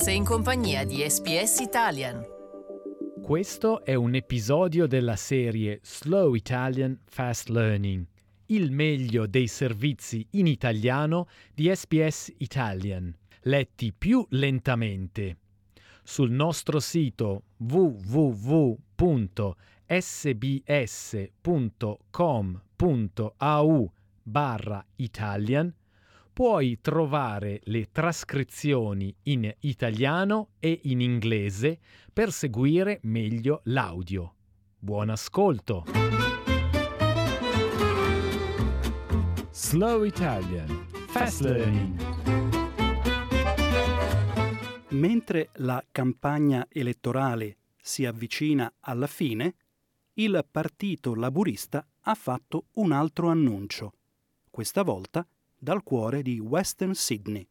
Sei in compagnia di SPS Italian. Questo è un episodio della serie Slow Italian Fast Learning, il meglio dei servizi in italiano di SPS Italian, letti più lentamente. Sul nostro sito www.sbs.com.au barra Italian puoi trovare le trascrizioni in italiano e in inglese per seguire meglio l'audio. Buon ascolto! Slow Italian Fast Learning Mentre la campagna elettorale si avvicina alla fine, il Partito Laburista ha fatto un altro annuncio, questa volta dal cuore di Western Sydney.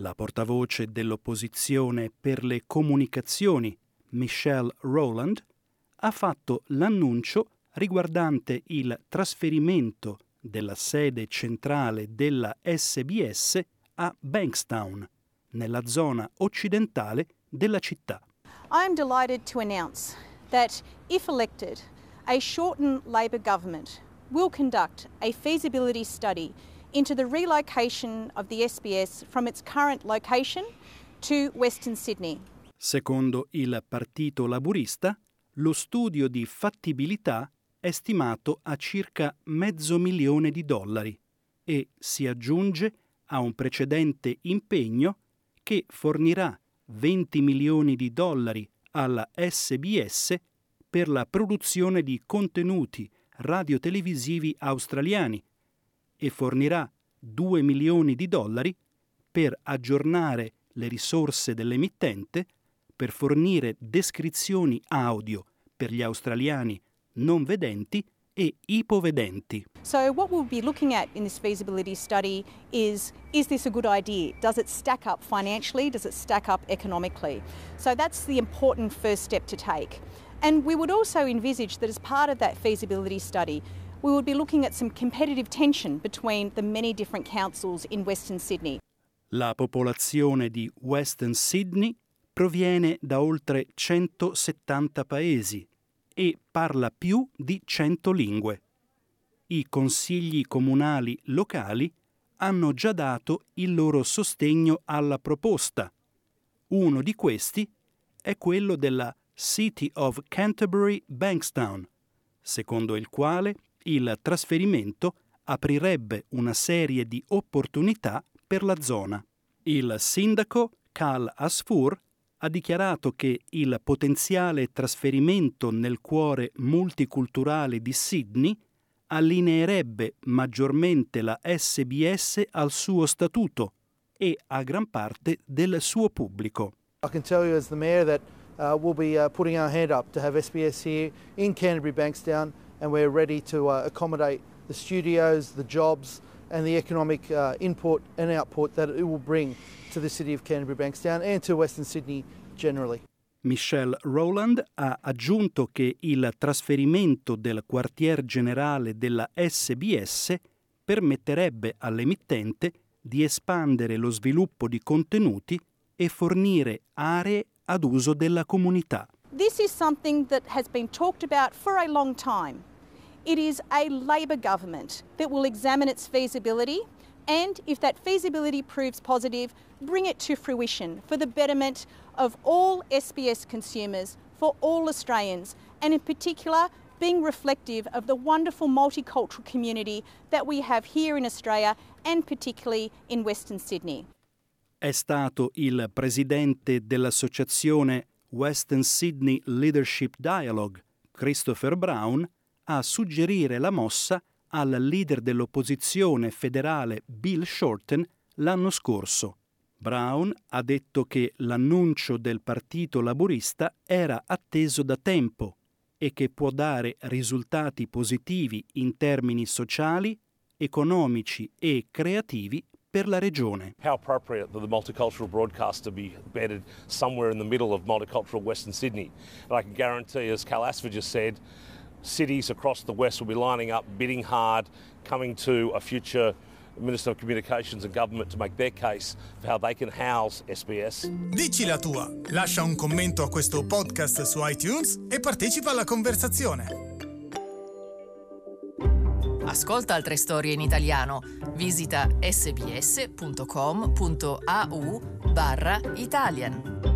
La portavoce dell'opposizione per le comunicazioni, Michelle Rowland, ha fatto l'annuncio riguardante il trasferimento della sede centrale della SBS a Bankstown, nella zona occidentale della città. I am delighted to announce that, if elected, a Shorten Labor government will conduct a feasibility study into the relocation of the SBS from its current location to Western Sydney. Secondo il Partito Laburista, lo studio di fattibilità è stimato a circa mezzo milione di dollari e si aggiunge a un precedente impegno che fornirà 20 milioni di dollari alla SBS per la produzione di contenuti radiotelevisivi australiani e fornirà 2 milioni di dollari per aggiornare le risorse dell'emittente, per fornire descrizioni audio per gli australiani non vedenti e ipovedenti. So, what we'll be looking at in this feasibility study is is this a good idea? Does it stack up financially? Does it stack up economically? So, that's the important first step to take. And we would also envisage that as part of that feasibility study, we would be looking at some competitive tension between the many different councils in Western Sydney. La popolazione di Western Sydney proviene da oltre 170 paesi e parla più di 100 lingue. I consigli comunali locali hanno già dato il loro sostegno alla proposta. Uno di questi è quello della City of Canterbury Bankstown, secondo il quale il trasferimento aprirebbe una serie di opportunità per la zona. Il sindaco Cal Asfur ha dichiarato che il potenziale trasferimento nel cuore multiculturale di Sydney allineerebbe maggiormente la SBS al suo statuto e a gran parte del suo pubblico. I can tell you as the mayor that uh, we'll be uh, putting our hand up to have SBS here in Canterbury Bankstown and we're ready to uh, accommodate the studios, the jobs, and the economic uh, input and output that it will bring to the city of Canterbury Bankstown and to Western Sydney generally. Michelle Rowland ha aggiunto che il trasferimento del quartier generale della SBS permetterebbe all'emittente di espandere lo sviluppo di contenuti e fornire aree ad uso della comunità. This is something that has been talked about for a long time. It is a Labor government that will examine its feasibility and, if that feasibility proves positive, bring it to fruition for the betterment of all SBS consumers, for all Australians, and in particular, being reflective of the wonderful multicultural community that we have here in Australia and particularly in Western Sydney. È stato il presidente dell'associazione Western Sydney Leadership Dialogue, Christopher Brown, a suggerire la mossa al leader dell'opposizione federale Bill Shorten l'anno scorso. Brown ha detto che l'annuncio del Partito Laburista era atteso da tempo e che può dare risultati positivi in termini sociali, economici e creativi per la regione. How appropriate that the multicultural broadcaster be embedded somewhere in the middle of multicultural Western Sydney. And I can guarantee, as Cal Asford just said, cities across the west will be lining up, bidding hard, coming to a future Minister of Communications and Government to make their case for how they can house SBS. Dici la tua, lascia un commento a questo podcast su iTunes e partecipa alla conversazione. Ascolta altre storie in italiano. Visita sbs.com.au barra Italian.